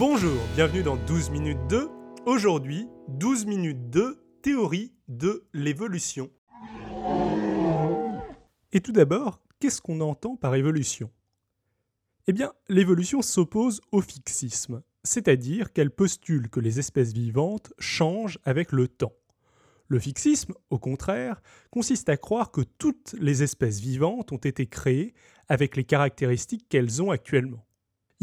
Bonjour, bienvenue dans 12 minutes 2. Aujourd'hui, 12 minutes 2, théorie de l'évolution. Et tout d'abord, qu'est-ce qu'on entend par évolution? Eh bien, l'évolution s'oppose au fixisme, c'est-à-dire qu'elle postule que les espèces vivantes changent avec le temps. Le fixisme, au contraire, consiste à croire que toutes les espèces vivantes ont été créées avec les caractéristiques qu'elles ont actuellement.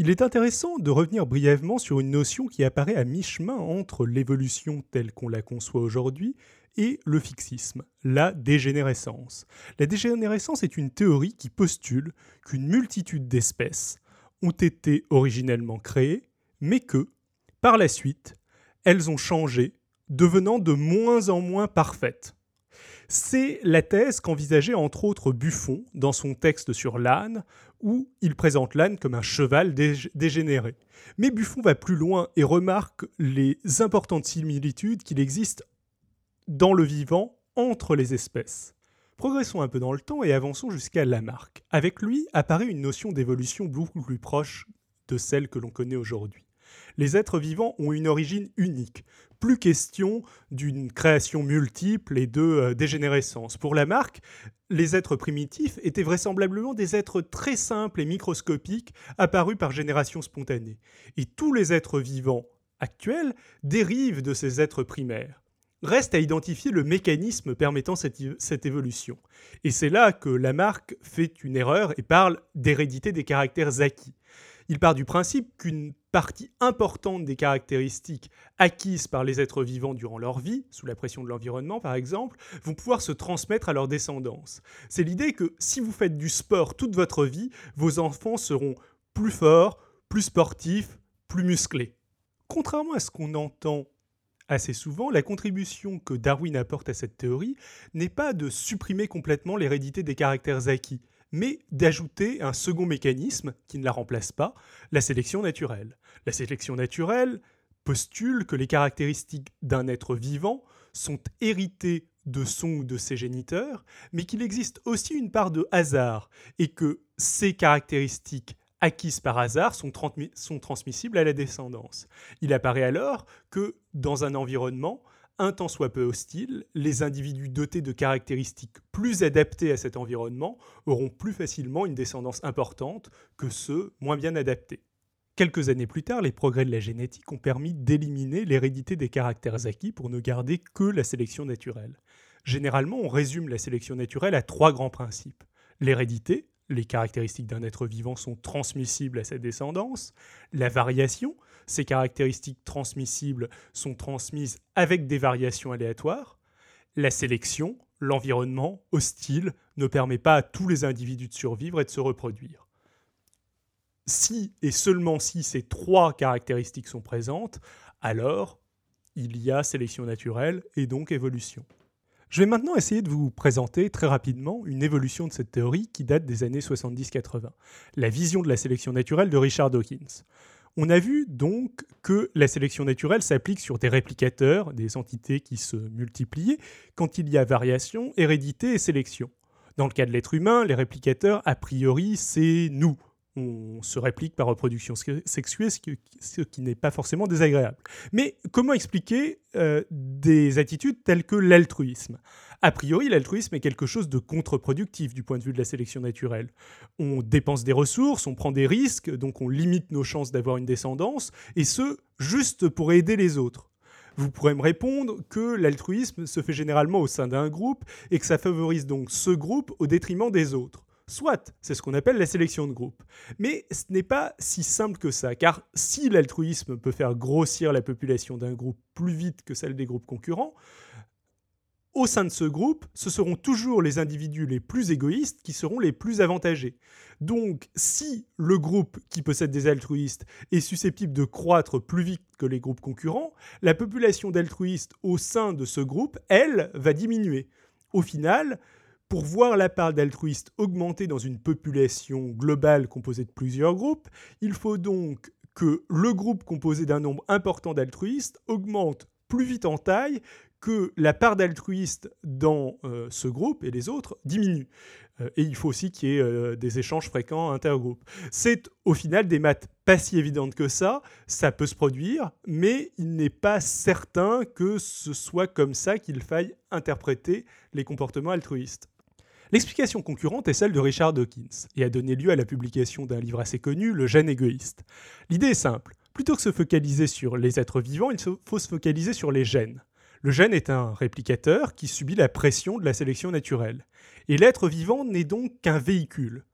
Il est intéressant de revenir brièvement sur une notion qui apparaît à mi-chemin entre l'évolution telle qu'on la conçoit aujourd'hui et le fixisme, la dégénérescence. La dégénérescence est une théorie qui postule qu'une multitude d'espèces ont été originellement créées, mais que, par la suite, elles ont changé devenant de moins en moins parfaite. C'est la thèse qu'envisageait entre autres Buffon dans son texte sur l'âne, où il présente l'âne comme un cheval dégénéré. Mais Buffon va plus loin et remarque les importantes similitudes qu'il existe dans le vivant entre les espèces. Progressons un peu dans le temps et avançons jusqu'à Lamarck. Avec lui apparaît une notion d'évolution beaucoup plus proche de celle que l'on connaît aujourd'hui les êtres vivants ont une origine unique. Plus question d'une création multiple et de euh, dégénérescence. Pour Lamarck, les êtres primitifs étaient vraisemblablement des êtres très simples et microscopiques apparus par génération spontanée. Et tous les êtres vivants actuels dérivent de ces êtres primaires. Reste à identifier le mécanisme permettant cette, cette évolution. Et c'est là que Lamarck fait une erreur et parle d'hérédité des caractères acquis. Il part du principe qu'une partie importante des caractéristiques acquises par les êtres vivants durant leur vie, sous la pression de l'environnement par exemple, vont pouvoir se transmettre à leur descendance. C'est l'idée que si vous faites du sport toute votre vie, vos enfants seront plus forts, plus sportifs, plus musclés. Contrairement à ce qu'on entend assez souvent, la contribution que Darwin apporte à cette théorie n'est pas de supprimer complètement l'hérédité des caractères acquis, mais d'ajouter un second mécanisme qui ne la remplace pas, la sélection naturelle. La sélection naturelle postule que les caractéristiques d'un être vivant sont héritées de son ou de ses géniteurs, mais qu'il existe aussi une part de hasard, et que ces caractéristiques acquises par hasard sont, transmissibles à la descendance. Il apparaît alors que dans un environnement, un tant soit peu hostile, les individus dotés de caractéristiques plus adaptées à cet environnement auront plus facilement une descendance importante que ceux moins bien adaptés. Quelques années plus tard, les progrès de la génétique ont permis d'éliminer l'hérédité des caractères acquis pour ne garder que la sélection naturelle. Généralement, on résume la sélection naturelle à trois grands principes. L'hérédité, les caractéristiques d'un être vivant sont transmissibles à sa descendance. La variation, ces caractéristiques transmissibles sont transmises avec des variations aléatoires. La sélection, l'environnement hostile, ne permet pas à tous les individus de survivre et de se reproduire. Si et seulement si ces trois caractéristiques sont présentes, alors il y a sélection naturelle et donc évolution. Je vais maintenant essayer de vous présenter très rapidement une évolution de cette théorie qui date des années 70-80, la vision de la sélection naturelle de Richard Dawkins. On a vu donc que la sélection naturelle s'applique sur des réplicateurs, des entités qui se multiplient, quand il y a variation, hérédité et sélection. Dans le cas de l'être humain, les réplicateurs, a priori, c'est nous on se réplique par reproduction sexuée, ce qui, n'est pas forcément désagréable. Mais comment expliquer euh, des attitudes telles que l'altruisme? A priori, l'altruisme est quelque chose de contre-productif du point de vue de la sélection naturelle. On dépense des ressources, on prend des risques, donc on limite nos chances d'avoir une descendance, et ce, juste pour aider les autres. Vous pourrez me répondre que l'altruisme se fait généralement au sein d'un groupe et que ça favorise donc ce groupe au détriment des autres. Soit, c'est ce qu'on appelle la sélection de groupe. Mais ce n'est pas si simple que ça, car si l'altruisme peut faire grossir la population d'un groupe plus vite que celle des groupes concurrents, au sein de ce groupe, ce seront toujours les individus les plus égoïstes qui seront les plus avantagés. Donc, si le groupe qui possède des altruistes est susceptible de croître plus vite que les groupes concurrents, la population d'altruistes au sein de ce groupe, elle, va diminuer. Au final, pour voir la part d'altruistes augmenter dans une population globale composée de plusieurs groupes, il faut donc que le groupe composé d'un nombre important d'altruistes augmente plus vite en taille que la part d'altruistes dans euh, ce groupe et les autres diminue. Euh, et il faut aussi qu'il y ait euh, des échanges fréquents intergroupes. C'est au final des maths pas si évidentes que ça, ça peut se produire, mais il n'est pas certain que ce soit comme ça qu'il faille interpréter les comportements altruistes. L'explication concurrente est celle de Richard Dawkins et a donné lieu à la publication d'un livre assez connu, Le gène égoïste. L'idée est simple. Plutôt que se focaliser sur les êtres vivants, il faut se focaliser sur les gènes. Le gène est un réplicateur qui subit la pression de la sélection naturelle. Et l'être vivant n'est donc qu'un véhicule.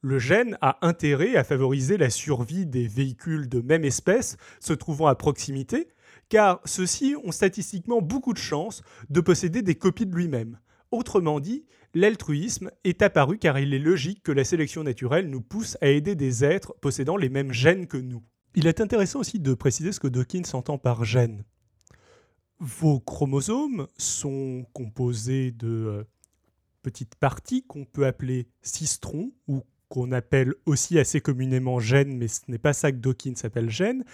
Le gène a intérêt à favoriser la survie des véhicules de même espèce se trouvant à proximité, car ceux-ci ont statistiquement beaucoup de chances de posséder des copies de lui-même. Autrement dit, l'altruisme est apparu car il est logique que la sélection naturelle nous pousse à aider des êtres possédant les mêmes gènes que nous. Il est intéressant aussi de préciser ce que Dawkins entend par gène. Vos chromosomes sont composés de euh, petites parties qu'on peut appeler cistrons ou qu'on appelle aussi assez communément gènes, mais ce n'est pas ça que Dawkins appelle gènes,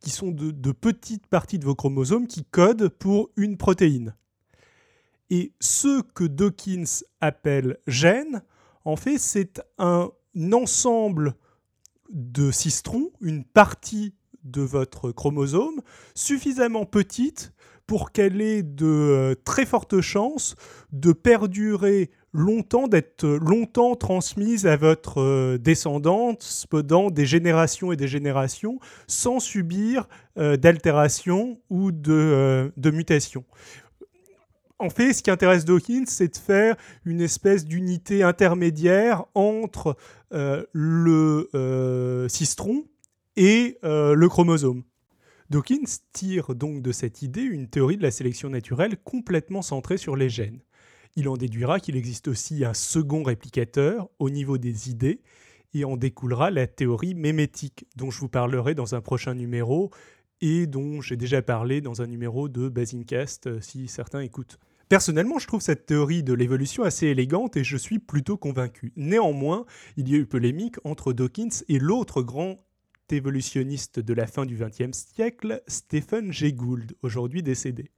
qui sont de petites parties de vos chromosomes qui codent pour une protéine. Et ce que Dawkins appelle gène, en fait, c'est un ensemble de cistrons, une partie de votre chromosome, suffisamment petite pour qu'elle ait de euh, très fortes chances de perdurer longtemps, d'être longtemps transmise à votre euh, descendante pendant des générations et des générations sans subir euh, d'altération ou de mutation en fait, ce qui intéresse Dawkins, c'est de faire une espèce d'unité intermédiaire entre euh, le euh, cistron et euh, le chromosome. Dawkins tire donc de cette idée une théorie de la sélection naturelle complètement centrée sur les gènes. Il en déduira qu'il existe aussi un second réplicateur au niveau des idées, et en découlera la théorie mémétique, dont je vous parlerai dans un prochain numéro, et dont j'ai déjà parlé dans un numéro de Basincast, si certains écoutent. Personnellement, je trouve cette théorie de l'évolution assez élégante et je suis plutôt convaincu. Néanmoins, il y a eu polémique entre Dawkins et l'autre grand évolutionniste de la fin du XXe siècle, Stephen Jay Gould, aujourd'hui décédé.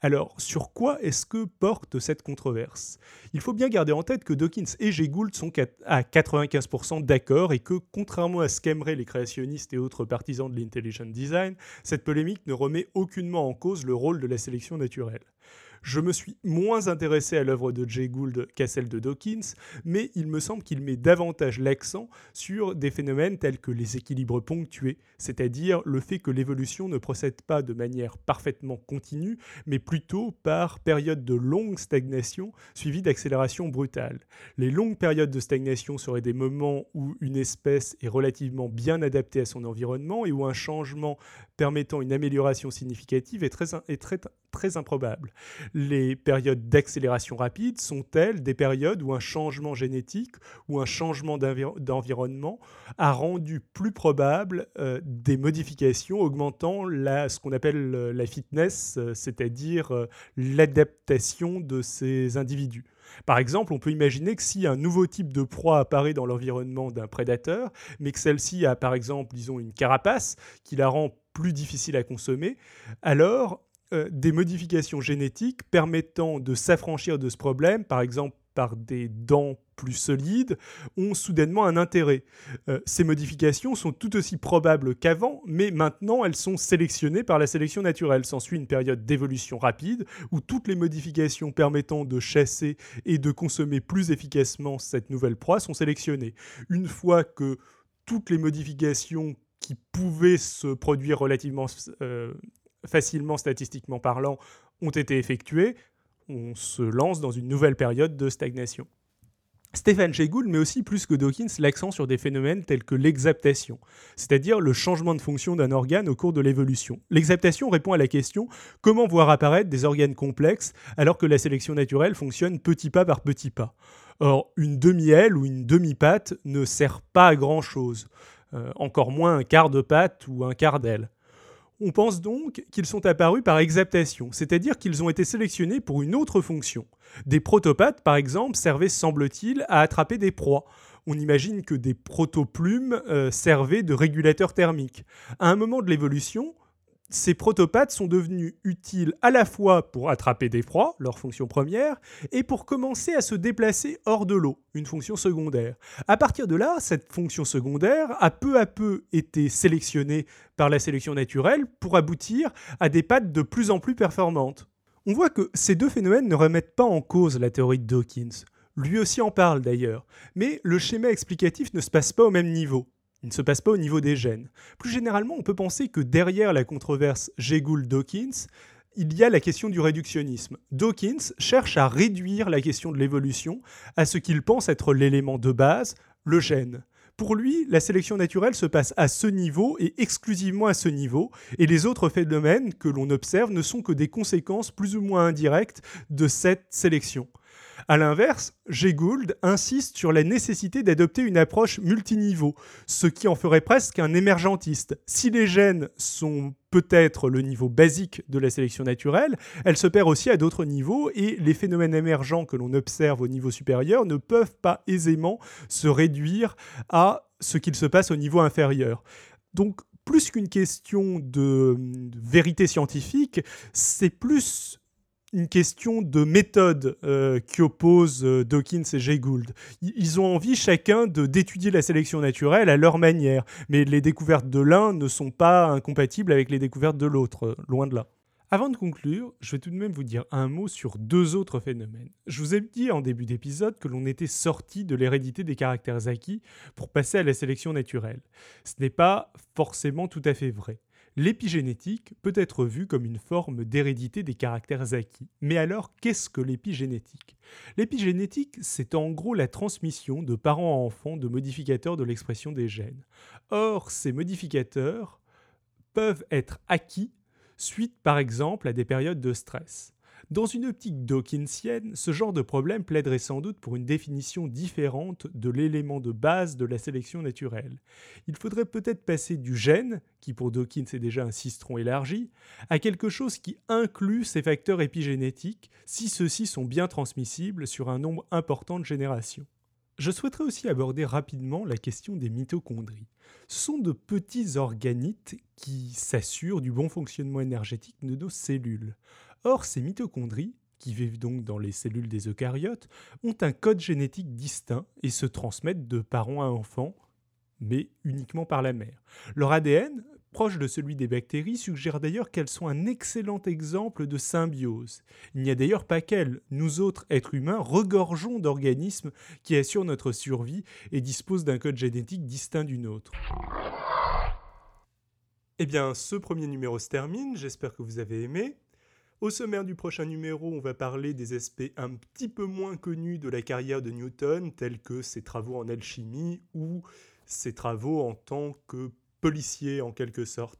Alors, sur quoi est-ce que porte cette controverse? Il faut bien garder en tête que Dawkins et Jay Gould sont à 95% d'accord et que, contrairement à ce qu'aimeraient les créationnistes et autres partisans de l'intelligent design, cette polémique ne remet aucunement en cause le rôle de la sélection naturelle. Je me suis moins intéressé à l'œuvre de Jay Gould qu'à celle de Dawkins, mais il me semble qu'il met davantage l'accent sur des phénomènes tels que les équilibres ponctués, c'est-à-dire le fait que l'évolution ne procède pas de manière parfaitement continue, mais plutôt par périodes de longue stagnation suivies d'accélération brutale. Les longues périodes de stagnation seraient des moments où une espèce est relativement bien adaptée à son environnement et où un changement permettant une amélioration significative est très, très, improbable. Les périodes d'accélération rapide sont-elles des périodes où un changement génétique ou un changement d'environnement a rendu plus probable euh, des modifications augmentant ce qu'on appelle euh, la fitness, euh, c'est-à-dire l'adaptation de ces individus? Par exemple, on peut imaginer que si un nouveau type de proie apparaît dans l'environnement d'un prédateur, mais que celle-ci a par exemple, disons, une carapace qui la rend plus difficile à consommer, alors euh, des modifications génétiques permettant de s'affranchir de ce problème, par exemple par des dents plus solides, ont soudainement un intérêt. Euh, ces modifications sont tout aussi probables qu'avant, mais maintenant elles sont sélectionnées par la sélection naturelle. S'ensuit une période d'évolution rapide où toutes les modifications permettant de chasser et de consommer plus efficacement cette nouvelle proie sont sélectionnées. Une fois que toutes les modifications pouvaient se produire relativement euh, facilement statistiquement parlant, ont été effectués, on se lance dans une nouvelle période de stagnation. Stéphane Jay met aussi plus que Dawkins l'accent sur des phénomènes tels que l'exaptation, c'est-à-dire le changement de fonction d'un organe au cours de l'évolution. L'exaptation répond à la question comment voir apparaître des organes complexes alors que la sélection naturelle fonctionne petit pas par petit pas? Or, une demi-aile ou une demi-patte ne sert pas à grand-chose, euh, encore moins un quart de patte ou un quart d'aile. On pense donc qu'ils sont apparus par exaptation, c'est-à-dire qu'ils ont été sélectionnés pour une autre fonction. Des protopathes, par exemple, servaient, semble-t-il, à attraper des proies. On imagine que des protoplumes euh, servaient de régulateurs thermiques. À un moment de l'évolution, ces protopates sont devenus utiles à la fois pour attraper des proies, leur fonction première, et pour commencer à se déplacer hors de l'eau, une fonction secondaire. À partir de là, cette fonction secondaire a peu à peu été sélectionnée par la sélection naturelle pour aboutir à des pattes de plus en plus performantes. On voit que ces deux phénomènes ne remettent pas en cause la théorie de Dawkins. Lui aussi en parle d'ailleurs, mais le schéma explicatif ne se passe pas au même niveau. Il ne se passe pas au niveau des gènes. Plus généralement, on peut penser que derrière la controverse Jay-Gould-Dawkins, il y a la question du réductionnisme. Dawkins cherche à réduire la question de l'évolution à ce qu'il pense être l'élément de base, le gène. Pour lui, la sélection naturelle se passe à ce niveau et exclusivement à ce niveau, et les autres phénomènes que l'on observe ne sont que des conséquences plus ou moins indirectes de cette sélection. A l'inverse, Jay Gould insiste sur la nécessité d'adopter une approche multiniveau, ce qui en ferait presque un émergentiste. Si les gènes sont peut-être le niveau basique de la sélection naturelle, elle se perd aussi à d'autres niveaux et les phénomènes émergents que l'on observe au niveau supérieur ne peuvent pas aisément se réduire à ce qu'il se passe au niveau inférieur. Donc, plus qu'une question de vérité scientifique, c'est plus une question de méthode euh, qui oppose euh, Dawkins et Jay Gould. Ils ont envie chacun d'étudier la sélection naturelle à leur manière, mais les découvertes de l'un ne sont pas incompatibles avec les découvertes de l'autre, euh, loin de là. Avant de conclure, je vais tout de même vous dire un mot sur deux autres phénomènes. Je vous ai dit en début d'épisode que l'on était sorti de l'hérédité des caractères acquis pour passer à la sélection naturelle. Ce n'est pas forcément tout à fait vrai. L'épigénétique peut être vue comme une forme d'hérédité des caractères acquis. Mais alors, qu'est-ce que l'épigénétique? L'épigénétique, c'est en gros la transmission de parents à enfants de modificateurs de l'expression des gènes. Or, ces modificateurs peuvent être acquis suite par exemple à des périodes de stress. Dans une optique dawkinsienne, ce genre de problème plaiderait sans doute pour une définition différente de l'élément de base de la sélection naturelle. Il faudrait peut-être passer du gène, qui pour Dawkins est déjà un cistron élargi, à quelque chose qui inclut ces facteurs épigénétiques, si ceux-ci sont bien transmissibles sur un nombre important de générations. Je souhaiterais aussi aborder rapidement la question des mitochondries. Ce sont de petits organites qui s'assurent du bon fonctionnement énergétique de nos cellules. Or, ces mitochondries, qui vivent donc dans les cellules des eucaryotes, ont un code génétique distinct et se transmettent de parents à enfants, mais uniquement par la mère. Leur ADN, proche de celui des bactéries, suggère d'ailleurs qu'elles sont un excellent exemple de symbiose. Il n'y a d'ailleurs pas qu'elles, nous autres êtres humains regorgeons d'organismes qui assurent notre survie et disposent d'un code génétique distinct du nôtre. Eh bien, ce premier numéro se termine, j'espère que vous avez aimé. Au sommaire du prochain numéro, on va parler des aspects un petit peu moins connus de la carrière de Newton, tels que ses travaux en alchimie ou ses travaux en tant que policier en quelque sorte.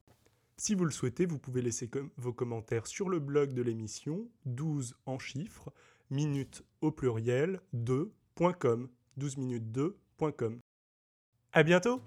Si vous le souhaitez, vous pouvez laisser vos commentaires sur le blog de l'émission 12 en chiffres, minutes au pluriel 2.com, 12 minutes 2.com. À bientôt!